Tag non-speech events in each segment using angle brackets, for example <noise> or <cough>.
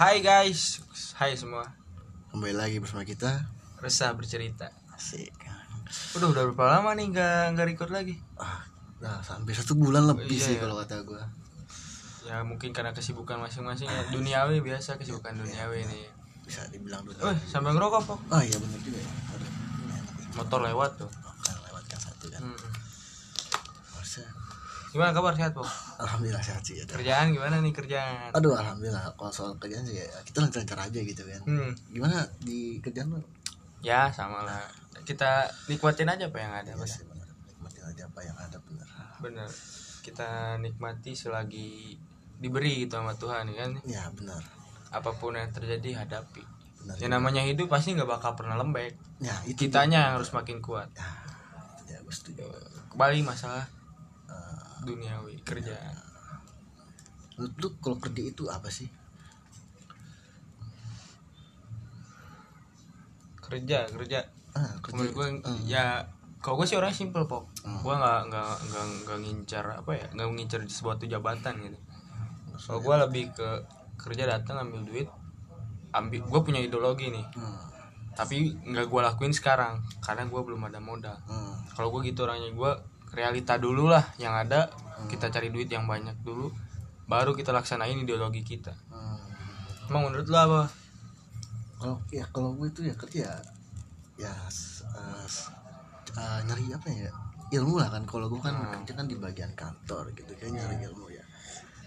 Hai guys, hai semua. Kembali lagi bersama kita Resah bercerita. Asik Udah udah berapa lama nih nggak nggak record lagi? ah, Nah sampai satu bulan lebih Iya, sih iya. kalau kata gue Ya mungkin karena kesibukan masing-masing ya. Duniawi biasa kesibukan duniawi nih. Bisa dibilang dulu Eh sampai ngerokok kok. Oh iya bener juga ya. Motor lewat tuh. Oh, kan lewat yang satu kan Hmm. Gimana kabar sehat kok? Alhamdulillah sehat sih ya. Kerjaan gimana nih kerjaan? Aduh Alhamdulillah Kalau soal kerjaan sih ya Kita lancar-lancar aja gitu kan Hmm. Gimana di kerjaan lo? Ya sama lah. Kita nikmatin aja apa yang ada. Iya sih bener Nikmatin aja apa yang ada bener Bener. Kita nikmati selagi diberi gitu sama Tuhan ya kan. Ya bener Apa pun yang terjadi hadapi. Bener Ya namanya hidup pasti nggak bakal pernah lembek. Ya itu Kitanya yang harus makin kuat. Ya gue setuju Kembali masalah duniawi kerjaan. Menurut lu kalau kerja itu apa sih? Kerja kerja. Ah, kerja Menurut gue itu, eh, ya kalau gue sih orang simple pok. Hmm. Gue nggak nggak nggak nggak ngincar apa ya nggak ngincar sebuah jabatan gitu. Kalau gue lebih ke kerja datang ambil duit, ambil gue punya ideologi nih. hmm, Tapi nggak gue lakuin sekarang karena gue belum ada modal. hmm, Kalau gue gitu orangnya gue realita dulu lah yang ada kita cari duit yang banyak dulu baru kita laksanain ideologi kita. hmm. Emang menurut lo apa? kalau ya kalau gue itu ya kerja ya s- eh, nyari apa ya ilmu lah kan kalau gue kan Hmm. kerja kan di bagian kantor gitu kan nyari ilmu ya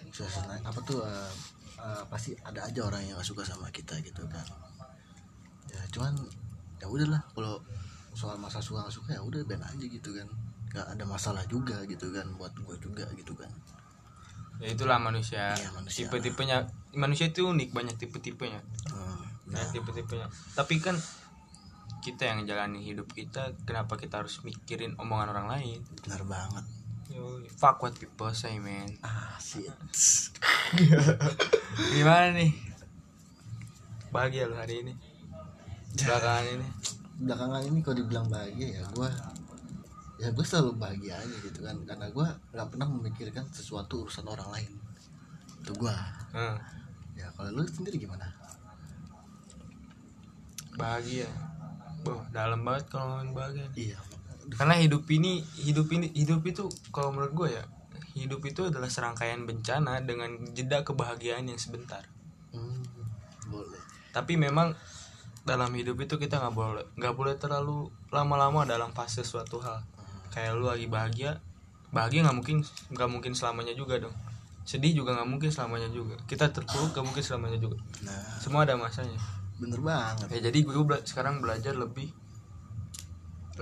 suasana apa tuh eh, eh, pasti ada aja orang yang gak suka sama kita gitu kan ya cuman ya udahlah kalau soal masa suka gak suka ya udah ben aja gitu kan nggak ada masalah juga gitu kan buat gue juga gitu kan Ya itulah manusia. Iya, manusia. Tipe-tipenya manusia itu unik banyak tipe-tipenya. Hmm, Nah, nah tipe-tipenya. Tapi kan kita yang jalani hidup kita, kenapa kita harus mikirin omongan orang lain? benar banget Yo, fuck what people say, man. ah <laughs> sih Gimana nih? Bahagia lo hari ini. Belakangan ini. belakangan ini kalau dibilang bahagia ya gue ya gue selalu bahagia aja gitu kan karena gue nggak pernah memikirkan sesuatu urusan orang lain. Itu gue Hmm, ya kalau lu sendiri gimana? Bahagia. Boh, dalam banget kalau ngomongin bahagia. iya. Karena hidup ini, hidup ini, hidup itu kalau menurut gue ya, hidup itu adalah serangkaian bencana dengan jeda kebahagiaan yang sebentar. hmm, boleh. Tapi memang dalam hidup itu kita nggak boleh nggak boleh terlalu lama-lama dalam fase suatu hal kayak lu lagi bahagia bahagia nggak mungkin nggak mungkin selamanya juga dong. Sedih juga nggak mungkin selamanya juga. Kita terpuruk nggak mungkin selamanya juga. Nah. Semua ada masanya. Bener banget. Ya jadi gue bela- sekarang belajar lebih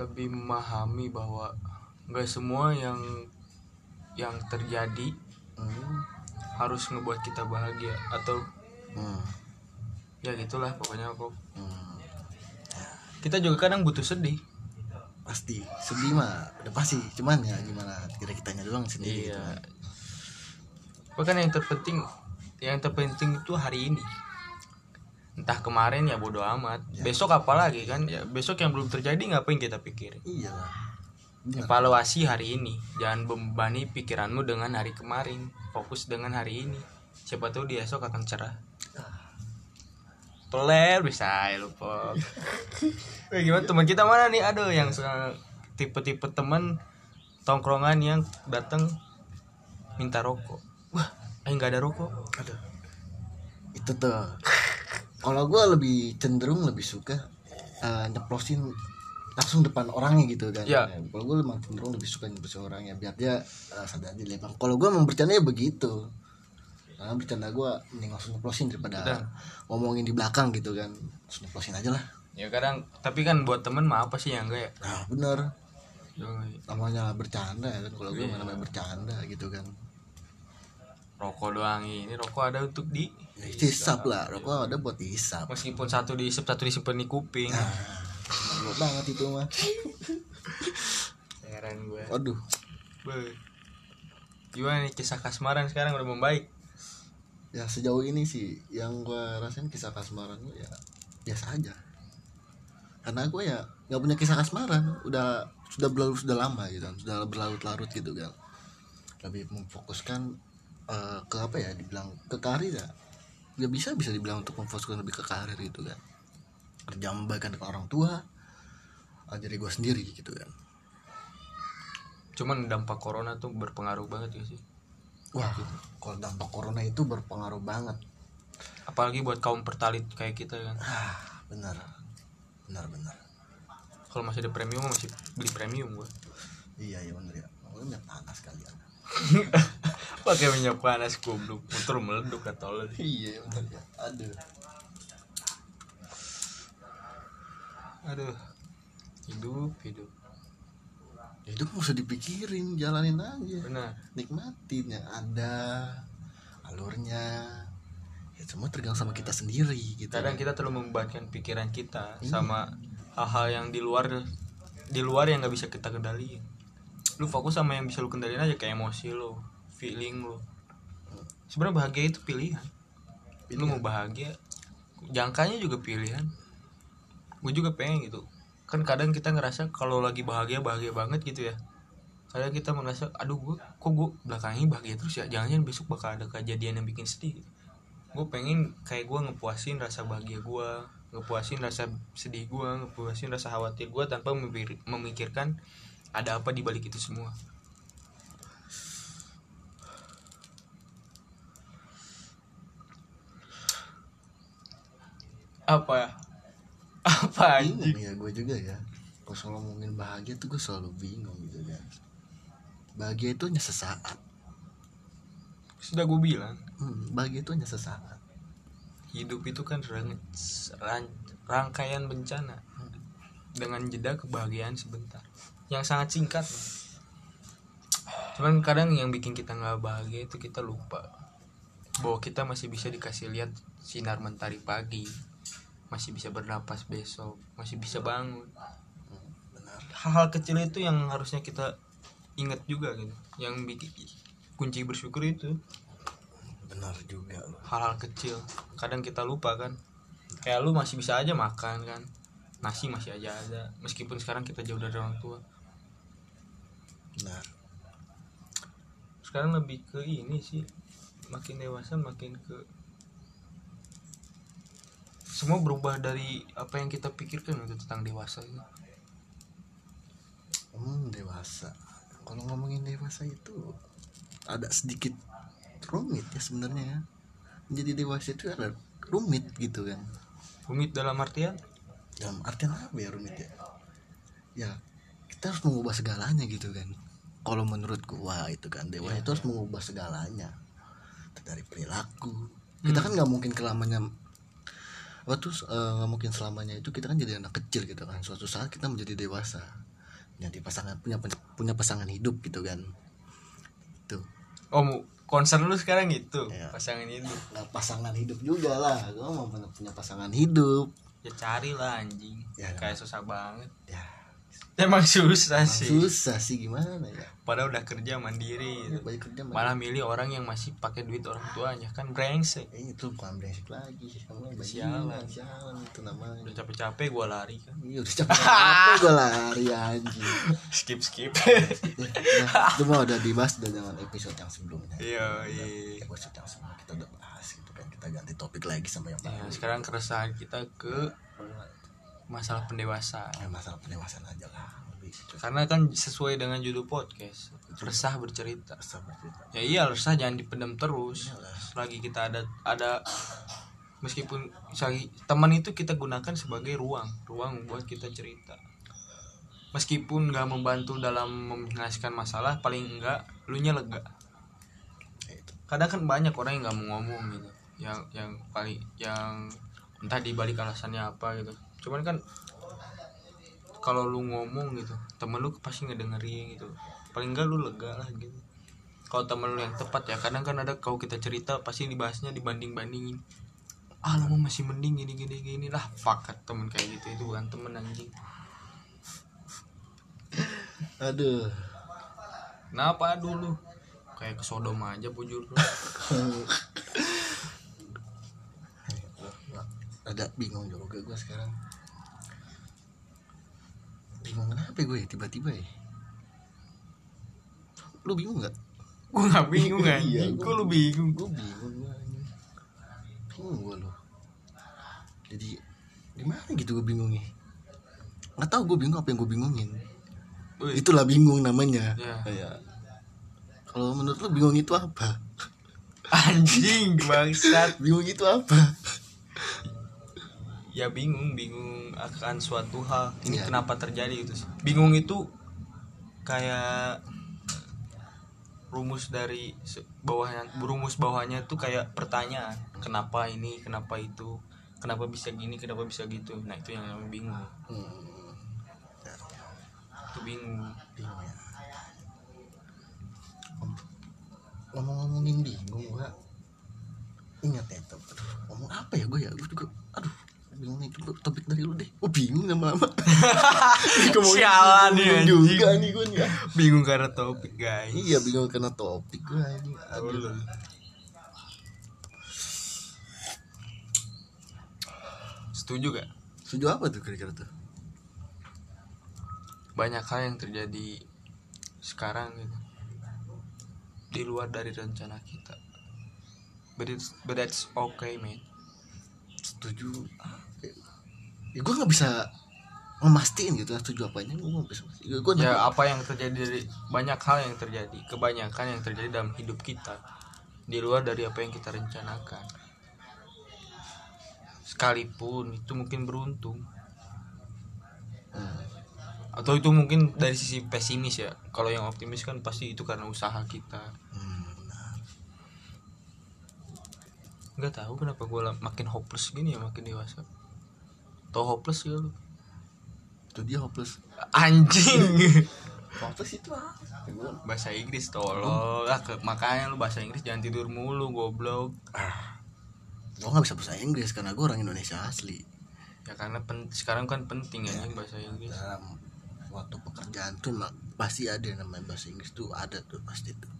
lebih memahami bahwa nggak semua yang yang terjadi hmm, harus ngebuat kita bahagia atau hmm, ya gitulah pokoknya kok hmm. kita juga kadang butuh sedih pasti sedih mah udah pasti cuman ya gimana kira kitanya doang sendiri gitu Iya. kan. Bahkan yang terpenting yang terpenting itu hari ini. Entah kemarin ya bodo amat. Ya. Besok apa lagi kan? Ya besok yang belum terjadi ngapain kita pikirin? iya. Evaluasi hari ini. Jangan membebani pikiranmu dengan hari kemarin. Fokus dengan hari ini. Siapa tahu di esok akan cerah. Ah, Peler bisa ya lupa. Eh, gimana teman kita mana nih? Aduh yang suka tipe-tipe teman tongkrongan yang datang minta rokok. Wah, eh nggak ada rokok. aduh itu tuh kalau gue lebih cenderung lebih suka eh, nyeplosin langsung depan orangnya gitu kan Iya. kalau gue memang cenderung lebih suka nyeplosin orangnya biar dia eh, sadar diri emang kalau gue memang bercanda ya begitu karena bercanda gue mending langsung nyeplosin daripada Udah. ngomongin di belakang gitu kan langsung nyeplosin aja lah Ya kadang, tapi kan buat temen mah apa sih yang enggak ya? nah bener Yoi. namanya bercanda ya kan kalau gue Iya. namanya bercanda gitu kan Rokok doang ini, rokok ada untuk di ya, hisap lah rokok ada buat dihisap Meskipun satu diisep, satu disimpan di kuping. nah banget itu mah Heran gue. waduh Be. Gimana nih kisah kasmaran sekarang udah membaik? Ya sejauh ini sih yang gue rasain kisah kasmaran gue ya biasa aja. Karena gue ya nggak punya kisah kasmaran udah sudah berlalu sudah lama gitu kan sudah berlarut-larut gitu kan. Lebih memfokuskan eh, ke apa ya dibilang ke karir ya. Ya bisa bisa dibilang untuk memfokuskan lebih ke karir gitu kan. Kerja membaikan ke orang tua dari gue sendiri gitu kan. Cuman dampak corona tuh berpengaruh banget ya sih wah kalau dampak corona itu berpengaruh banget. Apalagi buat kaum pertalit kayak kita kan. Ah benar. Benar benar. Kalau masih ada premium masih beli premium gua. Iya iya benar ya. Lu minyak panas kali ya. <laughs> Pakai minyak panas goblok. Motor meleduk atau lo iya benar ya. Aduh. Aduh. Hidup hidup itu nggak usah dipikirin jalanin aja. Benar. Nikmatin yang ada alurnya. Ya semua tergantung sama kita sendiri gitu. Kadang kita terlalu membebankan pikiran kita Iya. sama hal-hal yang di luar di luar yang nggak bisa kita kendaliin. Lu fokus sama yang bisa lu kendaliin aja kayak emosi lu feeling lu. Sebenarnya bahagia itu pilihan. Lu mau bahagia jangkanya juga pilihan. Gue juga pengen gitu kan kadang kita ngerasa kalau lagi bahagia bahagia banget gitu ya. Kadang kita merasa aduh gue kok gue belakang ini bahagia terus ya? Jangan-jangan besok bakal ada kejadian yang bikin sedih. Gue pengen kayak gue ngepuasin rasa bahagia gue ngepuasin rasa sedih gue ngepuasin rasa khawatir gue tanpa memikir- memikirkan ada apa di balik itu semua. Apa ya apa bingung ya gue juga ya. Kalau soal ngomongin bahagia tuh gue selalu bingung gitu kan bahagia itu hanya sesaat. Sudah gue bilang. Hmm, bahagia itu hanya sesaat. Hidup itu kan rang- ran- rangkaian bencana. Dengan jeda kebahagiaan sebentar. Yang sangat singkat. Cuman kadang yang bikin kita nggak bahagia itu kita lupa. Bahwa kita masih bisa dikasih lihat sinar mentari pagi masih bisa bernapas besok masih bisa bangun. Benar. Hal-hal kecil itu yang harusnya kita ingat juga gitu yang bikin kunci bersyukur itu. Benar juga loh hal-hal kecil kadang kita lupa kan. Kayak lu masih bisa aja makan kan nasi masih aja ada meskipun sekarang kita jauh dari orang tua. Benar. Sekarang lebih ke ini sih makin dewasa makin ke semua berubah dari apa yang kita pikirkan itu tentang dewasa itu. Hmm dewasa. Kalau ngomongin dewasa itu ada sedikit rumit ya sebenarnya ya. Menjadi dewasa itu ada rumit gitu kan. Rumit dalam artian? Dalam artian apa ya rumit ya? Ya kita harus mengubah segalanya gitu kan. Kalau menurut gua itu kan dewa Iya, itu harus mengubah segalanya. Dari perilaku. Kita kan nggak mungkin kelamanya apa tuh eh, nggak mungkin selamanya itu kita kan jadi anak kecil gitu kan. Suatu saat kita menjadi dewasa. Jadi pasangan punya punya pasangan hidup gitu kan. Tuh oh concern lu sekarang gitu Iya. pasangan hidup. Nggak pasangan hidup juga lah. Gua mau punya punya pasangan hidup. Ya carilah anjing. Ya, kayak susah banget. Ya emang susah sih. susah sih gimana ya? Padahal udah kerja mandiri. Gitu. banyak kerja malah milih orang yang masih pakai duit orang tuanya. Kan brengsek. Eh, itu bukan brengsek lagi kamu Sialan. sialan itu namanya. Udah capek-capek gue lari kan? Iya udah capek capek gue lari anjing. <laughs> Skip skip Nah, itu mah udah dibahas udah dengan episode yang sebelumnya. Iya iya. episode yang sebelumnya kita udah bahas gitu kan. Kita ganti topik lagi sama yang Ya, baru. sekarang keresahan kita ke masalah pendewasaan. Ya, masalah pendewasaan aja lah lebih gitu. karena kan sesuai dengan judul podcast resah bercerita. Sabar kita ya iya resah jangan dipendam terus. Iyalah. lagi kita ada ada meskipun teman itu kita gunakan sebagai ruang ruang buat kita cerita. Meskipun nggak membantu dalam menyelesaikan masalah paling enggak lu nya lega. Ya, kadang kan banyak orang yang nggak mau ngomong gitu. Yang yang paling yang entah di balik alasannya apa gitu cuman kan kalau lu ngomong gitu temen lu pasti ngedengerin gitu. Paling enggak lu lega lah gitu. Kalau temen lu yang tepat ya kadang kan ada kalau kita cerita pasti dibahasnya dibanding bandingin ah lu masih mending gini gini gini lah. Fakat temen kayak gitu. Itu bukan temen anjing. Aduh. Kenapa dulu kayak ke Sodom aja bujur lu <laughs> ada bingung juga gue sekarang. Bingung kenapa gue ya tiba-tiba ya? Lu bingung nggak? Gue nggak bingung <laughs> Iya, anjing gua- kok lu bingung. gue bingung gue bingung gue loh jadi gimana gitu gue bingungnya? Nggak tahu gue bingung apa yang gue bingungin. Wih, itulah bingung namanya. Ya. kayak kalau menurut lu bingung itu apa? Anjing bangsat. <laughs> Bingung itu apa ya bingung bingung akan suatu hal. Ini Iya. kenapa terjadi gitu sih. Bingung itu kayak rumus dari bawahnya rumus bawahnya tuh kayak pertanyaan. Kenapa ini kenapa itu? Kenapa bisa gini kenapa bisa gitu? Nah itu yang namanya bingung. Hmm, itu bingung. Bingung ya. Ngom- ngomong-ngomongin bingung gue ingat ya tuh ngomong apa ya gue ya? Gue juga aduh bingung itu topik dari lu deh. Gue bingung lama-lama. <laughs> Sialan nih, juga nih gue nih. Bingung karena topik guys. Iya bingung karena topik gue ini aduh setuju gak? Setuju apa tuh kira-kira tuh? Banyak hal yang terjadi sekarang gitu. Di luar dari rencana kita. But it's but that's okay man apa ya, ya gue nggak bisa memastiin gitu setuju apanya gue nggak bisa gue ya apa yang terjadi dari banyak hal yang terjadi kebanyakan yang terjadi dalam hidup kita di luar dari apa yang kita rencanakan. Sekalipun itu mungkin beruntung. Hmm. atau itu mungkin dari sisi pesimis ya kalau yang optimis kan pasti itu karena usaha kita. Hmm, benar. Nggak tahu kenapa gue makin hopeless gini ya makin dewasa. Tau hopeless ya lu? Itu dia hopeless. Anjing. <laughs> Hopeless itu apa? Bahasa Inggris tolol. Ah, ke- makanya lu bahasa Inggris jangan tidur mulu goblok. Ah. Gue nggak bisa bahasa Inggris karena gue orang Indonesia asli. Ya karena pen- sekarang kan penting ya bahasa Inggris. dalam waktu pekerjaan tuh emang pasti ada yang namanya bahasa Inggris tuh ada tuh pasti tuh.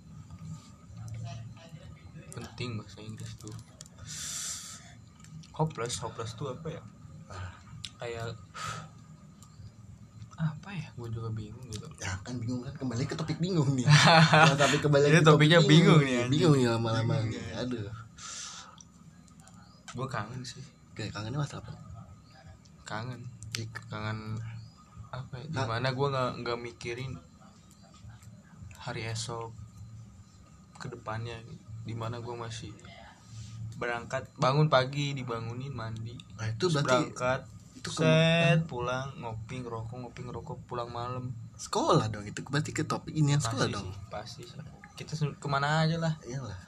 Penting bahasa Inggris tuh hopeless hopeless tuh apa ya? Ah, kayak apa ya? Gue juga bingung gitu. Ya kan bingung kan kembali ke topik bingung nih. <laughs> Nah, tapi kembali ke topik topiknya bingung nih, anjing. bingung nih lama-lama nih. Aduh. Gue kangen sih. Kayak kangennya mas apa? Kangen. Ih, kangen apa ya? Nah. di mana gue nggak nggak mikirin hari esok ke depannya di mana gue masih berangkat bangun pagi dibangunin mandi. Nah itu terus berarti berangkat itu ke- set pulang ngopi ngerokok ngopi ngerokok pulang malam. Sekolah dong itu berarti ke topik ini yang sekolah pasti dong? sih pasti sih. kita ke mana aja lah. Iyalah.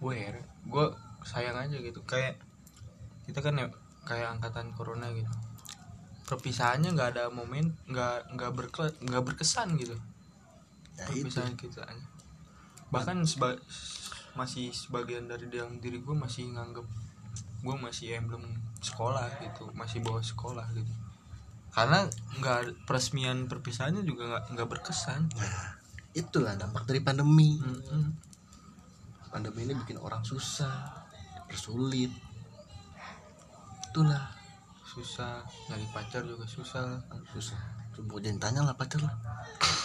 Gue gue sayang aja gitu. Kayak kita kan ya kayak angkatan corona gitu. Perpisahannya nggak ada momen nggak nggak berke nggak berkesan gitu. Ya itu. Perpisahan kita bahkan seba- masih sebagian dari dalam diri gue masih nganggep gue masih emblem sekolah gitu masih bawa sekolah gitu. Karena nggak peresmian perpisahannya juga nggak nggak berkesan. Nah itulah dampak dari pandemi. Mm-mm. pandemi ini bikin orang susah bersulit. Itulah. Susah nyari pacar juga susah. Susah. Coba jangan tanya lah pacar lah.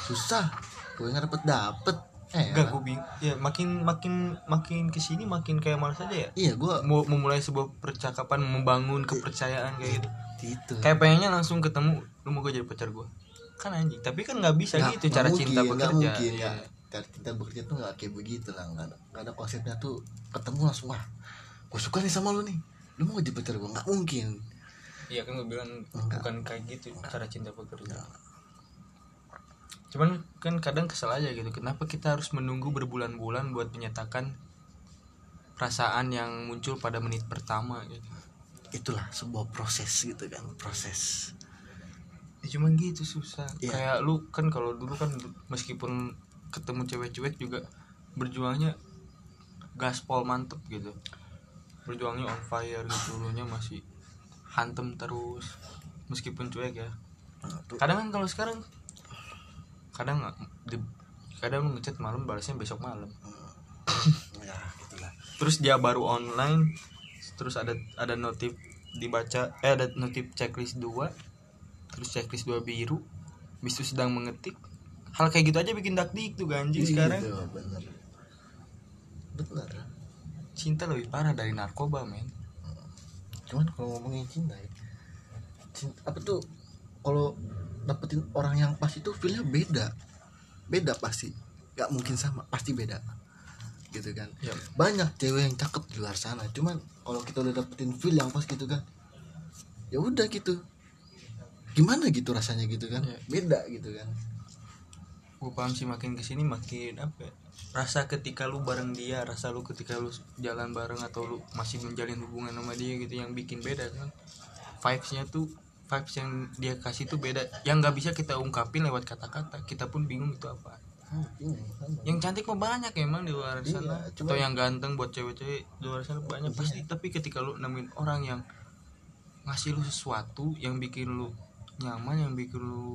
Susah. Gue nggak dapet dapet eh Enggak gue bingung. Ya makin makin makin ke sini makin kayak malas aja ya? Iya gue mau memulai sebuah percakapan membangun kepercayaan kayak gitu. Itu kayak pengennya langsung ketemu lu mau gue jadi pacar gue kan anjing tapi kan nggak bisa Nggak- gitu nggak cara mungkin, cinta bekerja mungkin. Iya. nggak. cara cinta bekerja tuh nggak kayak begitu lah nggak ada, nggak ada konsepnya tuh. Ketemu langsung wah gue suka nih sama lu nih. Lu mau jadi pacar gue nggak mungkin. Iya kan gue bilang Enggak. bukan kayak gitu cara cinta bekerja cuman kan kadang kesel aja gitu. Kenapa kita harus menunggu berbulan-bulan buat menyatakan perasaan yang muncul pada menit pertama gitu? Itulah sebuah proses gitu kan proses. Ya cuman gitu susah. Iya. kayak lu kan kalau dulu kan meskipun ketemu cewek-cewek juga berjuangnya gaspol mantep gitu. Berjuangnya on fire gitu lu nya masih hantem terus. Meskipun cuek ya. Nah, kadang kan kalau sekarang kadang di, kadang ngechat malam balasnya besok malam. Ya itulah terus dia baru online terus ada ada notif dibaca eh ada notif checklist 2 terus checklist 2 biru bis itu sedang mengetik. Hal kayak gitu aja bikin dakdik tuh ganjing sekarang. Iya, bener. Bener. Cinta lebih parah dari narkoba men. Cuman kalau ngomongin cinta ya cinta apa tuh kalau dapetin orang yang pas itu feelnya beda. Beda pasti. Nggak mungkin sama. Pasti beda. Gitu kan. Ya. Banyak cewek yang cakep di luar sana. Cuman kalau kita udah dapetin feel yang pas gitu kan ya udah gitu. Gimana gitu rasanya gitu kan? Iya. beda gitu kan. Gue paham sih makin ke sini makin apa ya, rasa ketika lu bareng dia rasa lu ketika lu jalan bareng atau lu masih menjalin hubungan sama dia gitu yang bikin beda kan. Vibesnya tuh vibes yang dia kasih tuh beda. Yang nggak bisa kita ungkapin lewat kata-kata. Kita pun bingung itu apa. Hmm, sama. yang cantik mah banyak emang di luar Iya, sana. cuman- atau yang ganteng buat cewek-cewek di luar sana banyak. Pasti tapi ketika lu nemuin orang yang ngasih lu sesuatu yang bikin lu nyaman yang bikin lu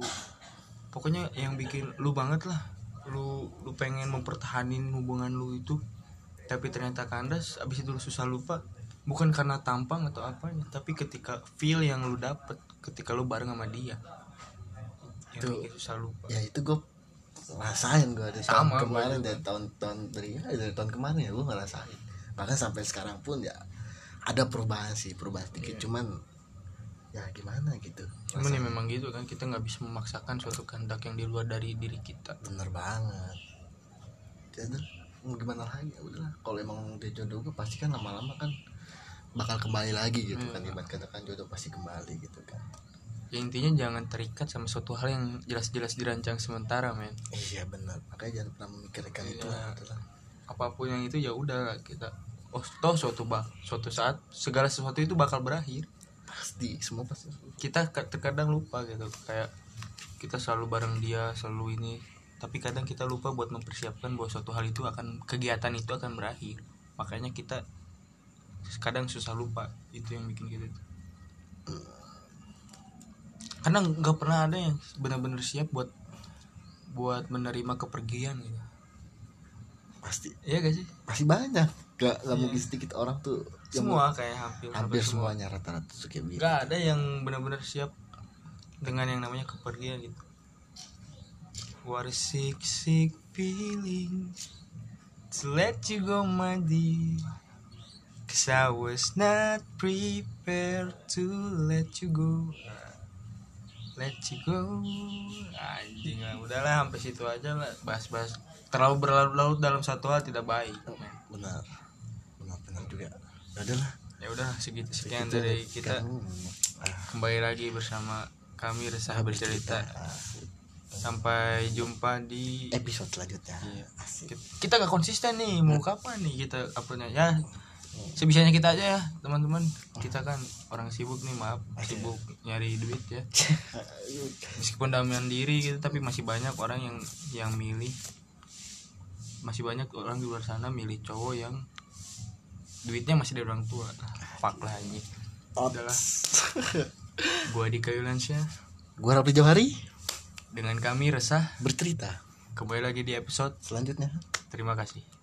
pokoknya yang bikin lu banget lah. Lu lu pengen mempertahanin hubungan lu itu. Tapi ternyata kandas abis itu lu susah lupa bukan karena tampang atau apanya tapi ketika feel yang lu dapet ketika lu bareng sama dia. Yang Tuh. bikin susah lupa. Ya itu gue rasain gue dari tahun Sama, gua kemarin dari tahun-tahun dari ya, dari tahun kemarin ya gue ngerasain. Bahkan sampai sekarang pun ya ada perubahan sih perubahan sedikit. Iya. cuman ya gimana gitu. Cuman ya memang gitu kan kita nggak bisa memaksakan suatu kehendak yang di luar dari diri kita. bener banget. Ya udah mau gimana lagi? Ya udahlah. Kalau emang dia jodoh gue pasti kan lama-lama kan bakal kembali lagi gitu kan Iya. ibarat katakan jodoh pasti kembali gitu kan Ya intinya jangan terikat sama suatu hal yang jelas-jelas dirancang sementara, men. iya benar makanya jangan pernah memikirkan itu Iya. lah gitu lah. Apa pun yang itu ya udah kita oh toh suatu bak suatu saat segala sesuatu itu bakal berakhir. pasti semua pasti Kita ka- terkadang lupa gitu kayak kita selalu bareng dia, selalu ini tapi kadang kita lupa buat mempersiapkan bahwa suatu hal itu akan kegiatan itu akan berakhir. Makanya kita kadang susah lupa itu yang bikin kita karena nggak pernah ada yang benar-benar siap buat buat menerima kepergian gitu. Pasti. Iya gak sih? Masih banyak. Gak, gak Iya. mungkin sedikit orang tuh yang semua kayak hampir hampir semua. semuanya rata-rata kayak gitu. Nggak ada yang benar-benar siap dengan yang namanya kepergian gitu. What a sick sick feeling. To let you go my dear cause I was not prepared to let you go let you go. Anjing lah udahlah sampai situ aja lah. Bahas-bahas terlalu berlarut-larut dalam satu hal tidak baik. Men. benar. Benar benar juga. Ya udahlah. Ya udah segitu sekian dari kita. kembali lagi bersama kami resah bercerita. sampai jumpa di episode selanjutnya. Iya. kita gak konsisten nih mau kapan nih kita uploadnya? Ya sebisanya kita aja ya teman-teman. Kita kan orang sibuk nih maaf. Sibuk nyari duit ya. <laughs> Meskipun udah mandiri gitu tapi masih banyak orang yang yang milih. Masih banyak orang di luar sana milih cowok yang duitnya masih dari orang tua. Fuck lah anjing. Udahlah. Gua di Kayulansyah gua Rapli Johari. Dengan kami resah. Bercerita. Kembali lagi di episode selanjutnya. Terima kasih